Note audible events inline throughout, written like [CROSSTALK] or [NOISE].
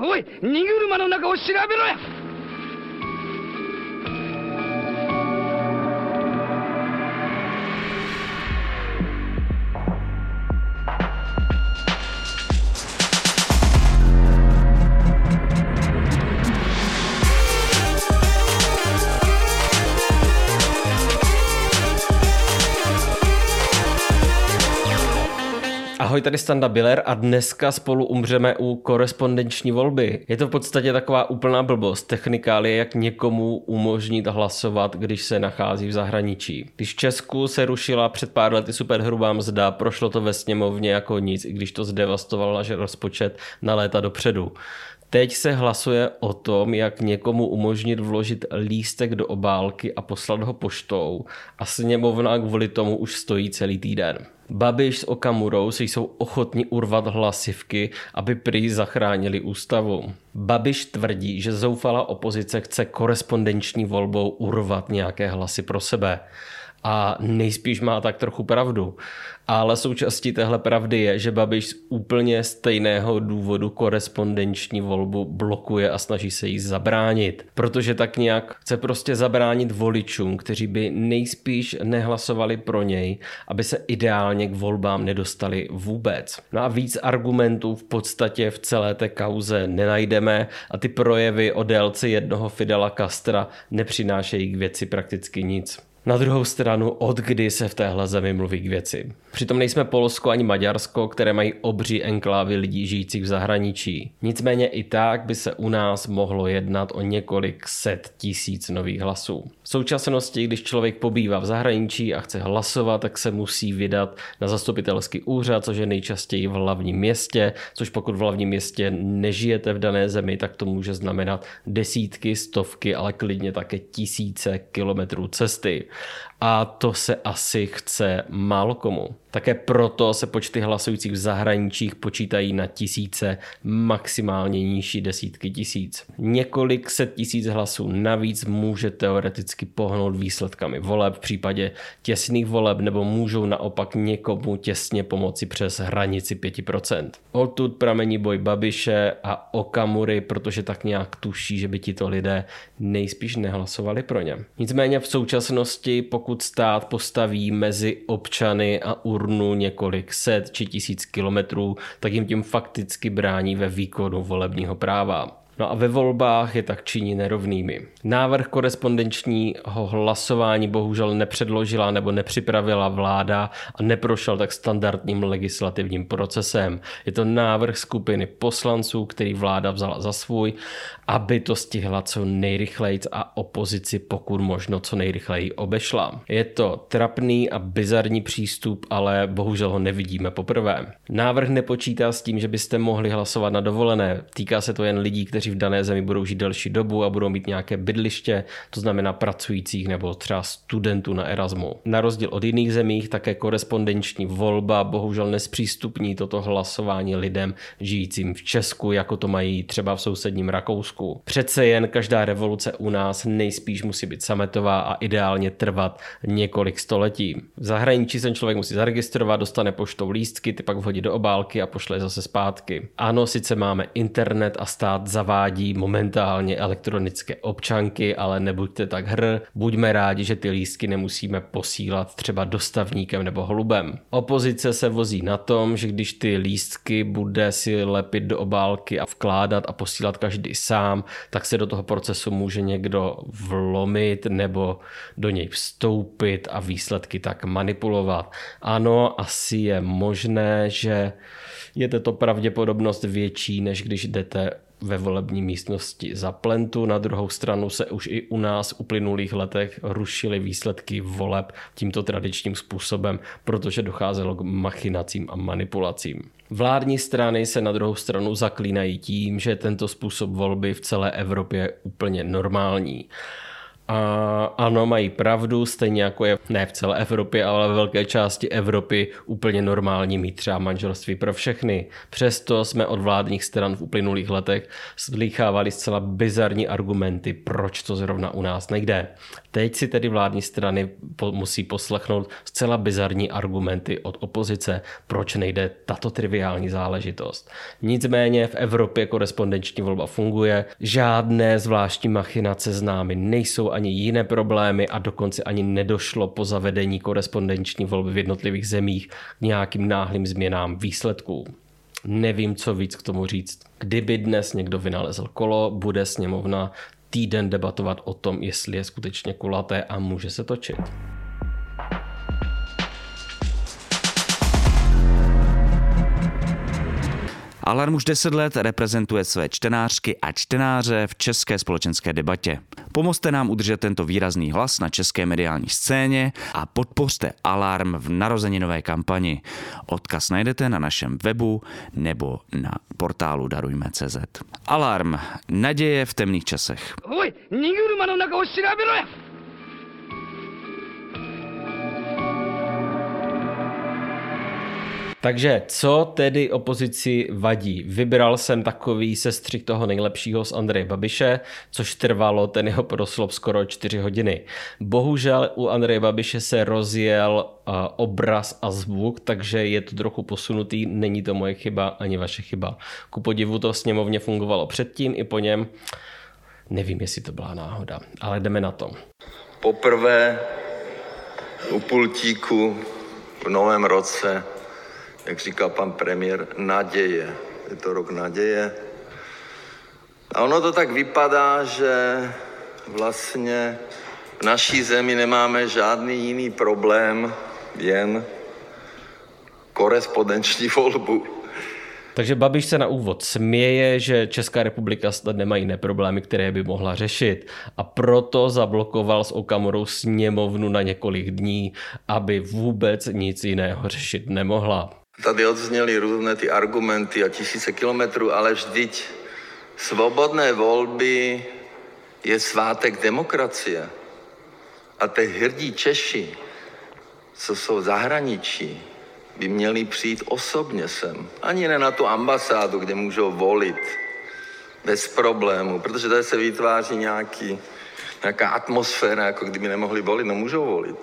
おい荷車の中を調べろや。Ahoj, tady Standa Biller a dneska spolu umřeme u korespondenční volby. Je to v podstatě taková úplná blbost. Technikálie, jak někomu umožnit hlasovat, když se nachází v zahraničí. Když v Česku se rušila před pár lety superhrubá mzda, prošlo to ve sněmovně jako nic, i když to zdevastovalo náš rozpočet na léta dopředu. Teď se hlasuje o tom, jak někomu umožnit vložit lístek do obálky a poslat ho poštou a sněmovna kvůli tomu už stojí celý týden. Babiš s Okamurou si jsou ochotni urvat hlasivky, aby prý zachránili ústavu. Babiš tvrdí, že zoufalá opozice chce korespondenční volbou urvat nějaké hlasy pro sebe. A nejspíš má tak trochu pravdu. Ale součástí téhle pravdy je, že Babiš z úplně stejného důvodu korespondenční volbu blokuje a snaží se jí zabránit. Protože tak nějak chce prostě zabránit voličům, kteří by nejspíš nehlasovali pro něj, aby se ideálně k volbám nedostali vůbec. No a víc argumentů v podstatě v celé té kauze nenajdeme a ty projevy o délce jednoho Fidela Castra nepřinášejí k věci prakticky nic. Na druhou stranu, od kdy se v téhle zemi mluví k věci. Přitom nejsme Polsko ani Maďarsko, které mají obří enklávy lidí žijících v zahraničí. Nicméně i tak by se u nás mohlo jednat o několik set tisíc nových hlasů. V současnosti, když člověk pobývá v zahraničí a chce hlasovat, tak se musí vydat na zastupitelský úřad, což je nejčastěji v hlavním městě, což pokud v hlavním městě nežijete v dané zemi, tak to může znamenat desítky, stovky, ale klidně také tisíce kilometrů cesty a to se asi chce málo komu. Také proto se počty hlasujících v zahraničích počítají na tisíce, maximálně nižší desítky tisíc. Několik set tisíc hlasů navíc může teoreticky pohnout výsledkami voleb v případě těsných voleb nebo můžou naopak někomu těsně pomoci přes hranici 5%. Odtud pramení boj Babiše a Okamury, protože tak nějak tuší, že by tito lidé nejspíš nehlasovali pro ně. Nicméně v současnosti, pokud stát postaví mezi občany a urnu několik set či tisíc kilometrů, tak jim tím fakticky brání ve výkonu volebního práva. No a ve volbách je tak činí nerovnými. Návrh korespondenčního hlasování bohužel nepředložila nebo nepřipravila vláda a neprošel tak standardním legislativním procesem. Je to návrh skupiny poslanců, který vláda vzala za svůj, aby to stihla co nejrychleji a opozici pokud možno co nejrychleji obešla. Je to trapný a bizarní přístup, ale bohužel ho nevidíme poprvé. Návrh nepočítá s tím, že byste mohli hlasovat na dovolené. Týká se to jen lidí, kteří kteří v dané zemi budou žít delší dobu a budou mít nějaké bydliště, to znamená pracujících nebo třeba studentů na Erasmu. Na rozdíl od jiných zemích také korespondenční volba bohužel nespřístupní toto hlasování lidem žijícím v Česku, jako to mají třeba v sousedním Rakousku. Přece jen každá revoluce u nás nejspíš musí být sametová a ideálně trvat několik století. V zahraničí se člověk musí zaregistrovat, dostane poštou lístky, ty pak vhodí do obálky a pošle zase zpátky. Ano, sice máme internet a stát zavádí zavádí momentálně elektronické občanky, ale nebuďte tak hr, buďme rádi, že ty lístky nemusíme posílat třeba dostavníkem nebo holubem. Opozice se vozí na tom, že když ty lístky bude si lepit do obálky a vkládat a posílat každý sám, tak se do toho procesu může někdo vlomit nebo do něj vstoupit a výsledky tak manipulovat. Ano, asi je možné, že je to pravděpodobnost větší, než když jdete ve volební místnosti za plentu. Na druhou stranu se už i u nás v uplynulých letech rušily výsledky voleb tímto tradičním způsobem, protože docházelo k machinacím a manipulacím. Vládní strany se na druhou stranu zaklínají tím, že tento způsob volby v celé Evropě je úplně normální. A ano, mají pravdu, stejně jako je ne v celé Evropě, ale ve velké části Evropy úplně normální mít třeba manželství pro všechny. Přesto jsme od vládních stran v uplynulých letech slýchávali zcela bizarní argumenty, proč to zrovna u nás nejde. Teď si tedy vládní strany musí poslechnout zcela bizarní argumenty od opozice, proč nejde tato triviální záležitost. Nicméně v Evropě korespondenční volba funguje, žádné zvláštní machinace známy nejsou ani jiné problémy a dokonce ani nedošlo po zavedení korespondenční volby v jednotlivých zemích k nějakým náhlým změnám výsledků. Nevím, co víc k tomu říct. Kdyby dnes někdo vynalezl kolo, bude sněmovna týden debatovat o tom, jestli je skutečně kulaté a může se točit. Alarm už 10 let reprezentuje své čtenářky a čtenáře v české společenské debatě. Pomozte nám udržet tento výrazný hlas na české mediální scéně a podpořte Alarm v narozeninové kampani. Odkaz najdete na našem webu nebo na portálu Darujme.cz. Alarm. Naděje v temných časech. Oj, Takže co tedy opozici vadí? Vybral jsem takový sestřih toho nejlepšího z Andreje Babiše, což trvalo ten jeho proslov skoro 4 hodiny. Bohužel u Andreje Babiše se rozjel obraz a zvuk, takže je to trochu posunutý, není to moje chyba ani vaše chyba. Ku podivu to sněmovně fungovalo předtím i po něm. Nevím, jestli to byla náhoda, ale jdeme na to. Poprvé u pultíku v novém roce jak říká pan premiér, naděje. Je to rok naděje. A ono to tak vypadá, že vlastně v naší zemi nemáme žádný jiný problém, jen korespondenční volbu. Takže Babiš se na úvod směje, že Česká republika snad nemá jiné problémy, které by mohla řešit a proto zablokoval s Okamorou sněmovnu na několik dní, aby vůbec nic jiného řešit nemohla. Tady odzněly různé ty argumenty a tisíce kilometrů, ale vždyť svobodné volby je svátek demokracie. A ty hrdí Češi, co jsou v zahraničí, by měli přijít osobně sem. Ani ne na tu ambasádu, kde můžou volit bez problému, protože tady se vytváří nějaký, nějaká atmosféra, jako kdyby nemohli volit, no můžou volit.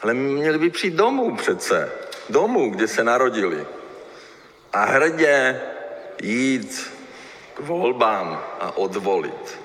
Ale měli by přijít domů přece domů, kde se narodili. A hrdě jít k volbám a odvolit.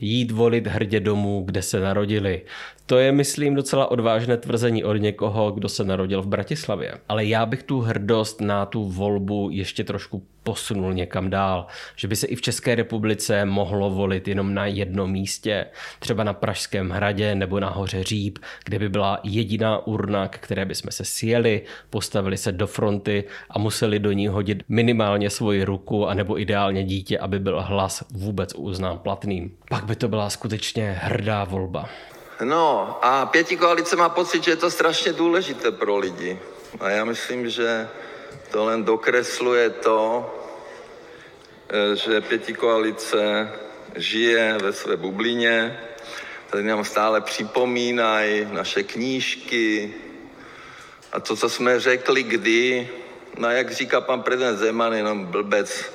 Jít volit hrdě domů, kde se narodili. To je, myslím, docela odvážné tvrzení od někoho, kdo se narodil v Bratislavě. Ale já bych tu hrdost na tu volbu ještě trošku posunul někam dál. Že by se i v České republice mohlo volit jenom na jednom místě. Třeba na Pražském hradě nebo na hoře Říp, kde by byla jediná urna, k které bychom se sjeli, postavili se do fronty a museli do ní hodit minimálně svoji ruku anebo ideálně dítě, aby byl hlas vůbec uznán platným. Pak by to byla skutečně hrdá volba. No a pěti koalice má pocit, že je to strašně důležité pro lidi. A já myslím, že to len dokresluje to, eh, že pěti koalice žije ve své bublině. Tady nám stále připomínají naše knížky a to, co jsme řekli kdy, no jak říká pan prezident Zeman, jenom blbec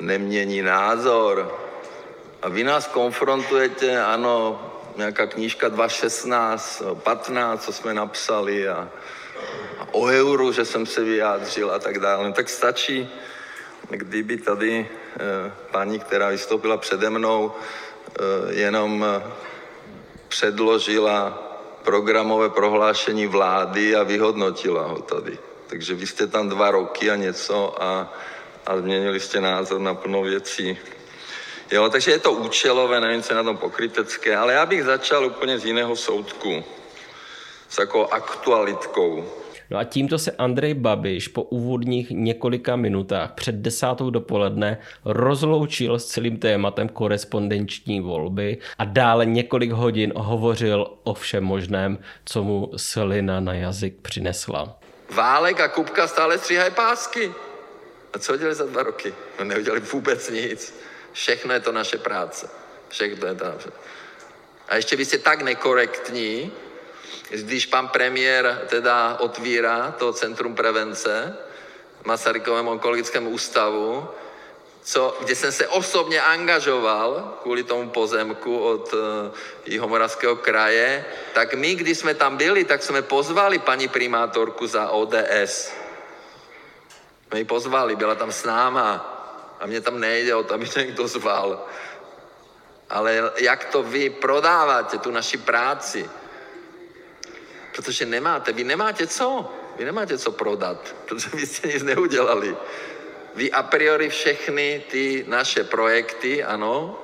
nemění názor. A vy nás konfrontujete, ano, nějaká knížka 2016, 15, co jsme napsali a, a o euru, že jsem se vyjádřil a tak dále. No, tak stačí, kdyby tady eh, paní, která vystoupila přede mnou, eh, jenom eh, předložila programové prohlášení vlády a vyhodnotila ho tady. Takže vy jste tam dva roky a něco a, a změnili jste názor na plno věcí. Jo, takže je to účelové, nevím, co je na tom pokrytecké, ale já bych začal úplně z jiného soudku, s takovou aktualitkou. No a tímto se Andrej Babiš po úvodních několika minutách před desátou dopoledne rozloučil s celým tématem korespondenční volby a dále několik hodin hovořil o všem možném, co mu slina na jazyk přinesla. Válek a Kupka stále stříhají pásky. A co dělali za dva roky? No neudělali vůbec nic. Všechno je to naše práce. Všechno je to naše. A ještě vy jste tak nekorektní, když pan premiér teda otvírá to Centrum prevence v Masarykovém onkologickém ústavu, co, kde jsem se osobně angažoval kvůli tomu pozemku od uh, Jihomoravského kraje, tak my, když jsme tam byli, tak jsme pozvali paní primátorku za ODS. Jsme ji pozvali, byla tam s náma a mě tam nejde o to, aby někdo zval. Ale jak to vy prodáváte, tu naši práci, protože nemáte, vy nemáte co, vy nemáte co prodat, protože vy jste nic neudělali. Vy a priori všechny ty naše projekty, ano,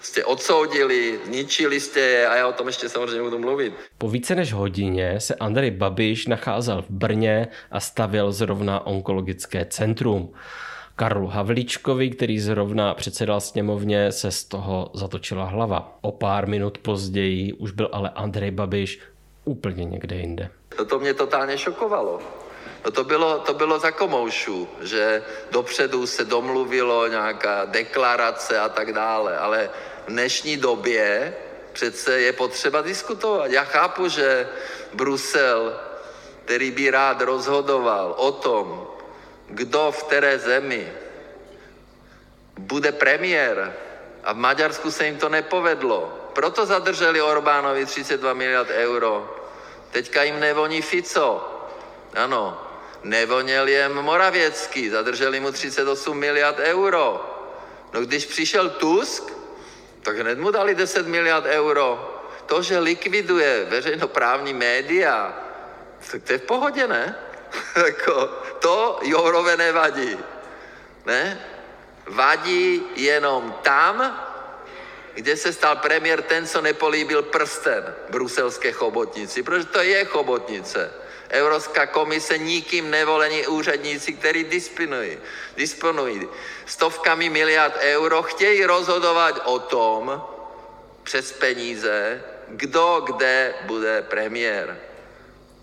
jste odsoudili, zničili jste je a já o tom ještě samozřejmě budu mluvit. Po více než hodině se Andrej Babiš nacházel v Brně a stavěl zrovna onkologické centrum. Karlu Havlíčkovi, který zrovna předsedal sněmovně, se z toho zatočila hlava. O pár minut později už byl ale Andrej Babiš úplně někde jinde. No to mě totálně šokovalo. No to bylo, to bylo za komoušu, že dopředu se domluvilo nějaká deklarace a tak dále, ale v dnešní době přece je potřeba diskutovat. Já chápu, že Brusel, který by rád rozhodoval o tom, kdo v které zemi bude premiér, a v Maďarsku se jim to nepovedlo. Proto zadrželi Orbánovi 32 miliard euro. Teďka jim nevoní Fico. Ano, nevoněl jen Moravěcký, zadrželi mu 38 miliard euro. No když přišel Tusk, tak hned mu dali 10 miliard euro. To, že likviduje veřejnoprávní média, tak to je v pohodě, ne? [LAUGHS] Jako, to Jourové nevadí. Ne? Vadí jenom tam, kde se stal premiér ten, co nepolíbil prsten bruselské chobotnici, protože to je chobotnice. Evropská komise nikým nevolení úředníci, kteří disponují, disponují stovkami miliard euro, chtějí rozhodovat o tom přes peníze, kdo kde bude premiér.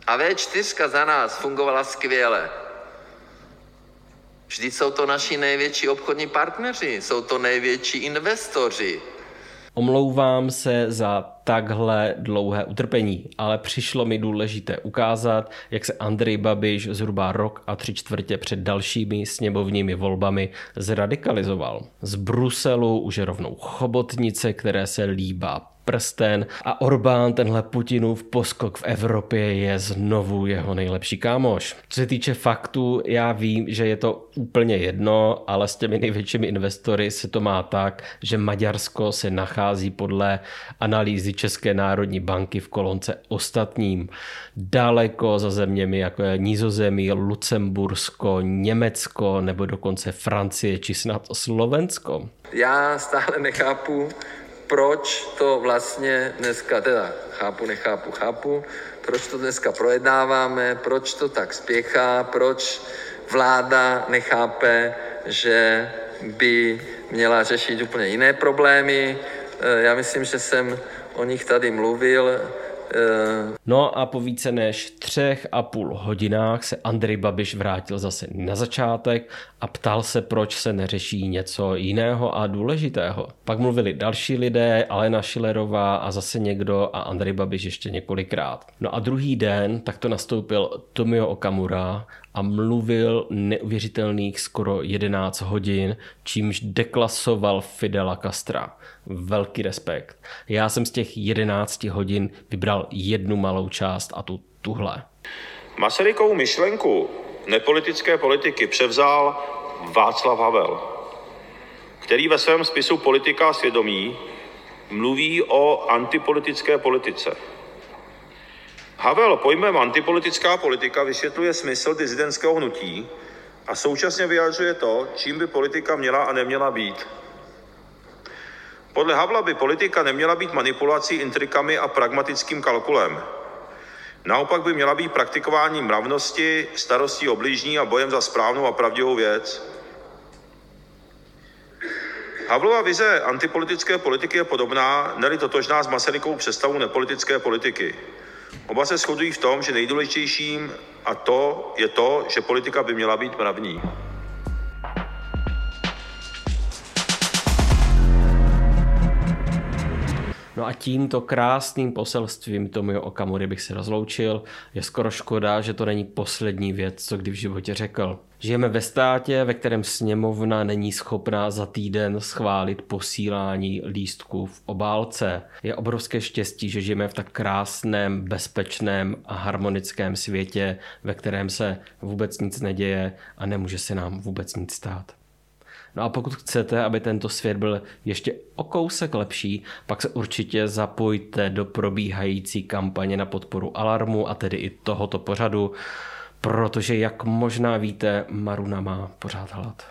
A V4 za nás fungovala skvěle. Vždyť jsou to naši největší obchodní partneři, jsou to největší investoři. Omlouvám se za takhle dlouhé utrpení, ale přišlo mi důležité ukázat, jak se Andrej Babiš zhruba rok a tři čtvrtě před dalšími sněmovními volbami zradikalizoval. Z Bruselu už je rovnou chobotnice, které se líbá prsten a Orbán, tenhle Putinův poskok v Evropě je znovu jeho nejlepší kámoš. Co se týče faktů, já vím, že je to úplně jedno, ale s těmi největšími investory se to má tak, že Maďarsko se nachází podle analýzy České národní banky v kolonce ostatním daleko za zeměmi, jako je Nízozemí, Lucembursko, Německo nebo dokonce Francie či snad Slovensko. Já stále nechápu, proč to vlastně dneska, teda chápu, nechápu, chápu, proč to dneska projednáváme, proč to tak spěchá, proč vláda nechápe, že by měla řešit úplně jiné problémy. Eh, já myslím, že jsem o nich tady mluvil. Eh, no a po více než třech a půl hodinách se Andrej Babiš vrátil zase na začátek a ptal se, proč se neřeší něco jiného a důležitého. Pak mluvili další lidé, Alena Šilerová a zase někdo a Andrej Babiš ještě několikrát. No a druhý den tak to nastoupil Tomio Okamura a mluvil neuvěřitelných skoro 11 hodin, čímž deklasoval Fidela Castra. Velký respekt. Já jsem z těch 11 hodin vybral jednu malou část a tu tuhle. Masarykovu myšlenku nepolitické politiky převzal Václav Havel, který ve svém spisu Politika a svědomí mluví o antipolitické politice. Havel pojmem antipolitická politika vysvětluje smysl dizidentského hnutí a současně vyjadřuje to, čím by politika měla a neměla být. Podle Havla by politika neměla být manipulací, intrikami a pragmatickým kalkulem. Naopak by měla být praktikováním mravnosti, starostí o blížní a bojem za správnou a pravdivou věc. Havlova vize antipolitické politiky je podobná, neli totožná s Masarykovou představou nepolitické politiky. Oba se shodují v tom, že nejdůležitějším a to je to, že politika by měla být mravní. No a tímto krásným poselstvím Tomio Okamury bych se rozloučil. Je skoro škoda, že to není poslední věc, co kdy v životě řekl. Žijeme ve státě, ve kterém sněmovna není schopná za týden schválit posílání lístků v obálce. Je obrovské štěstí, že žijeme v tak krásném, bezpečném a harmonickém světě, ve kterém se vůbec nic neděje a nemůže se nám vůbec nic stát. No a pokud chcete, aby tento svět byl ještě o kousek lepší, pak se určitě zapojte do probíhající kampaně na podporu Alarmu a tedy i tohoto pořadu, protože jak možná víte, Maruna má pořád hlad.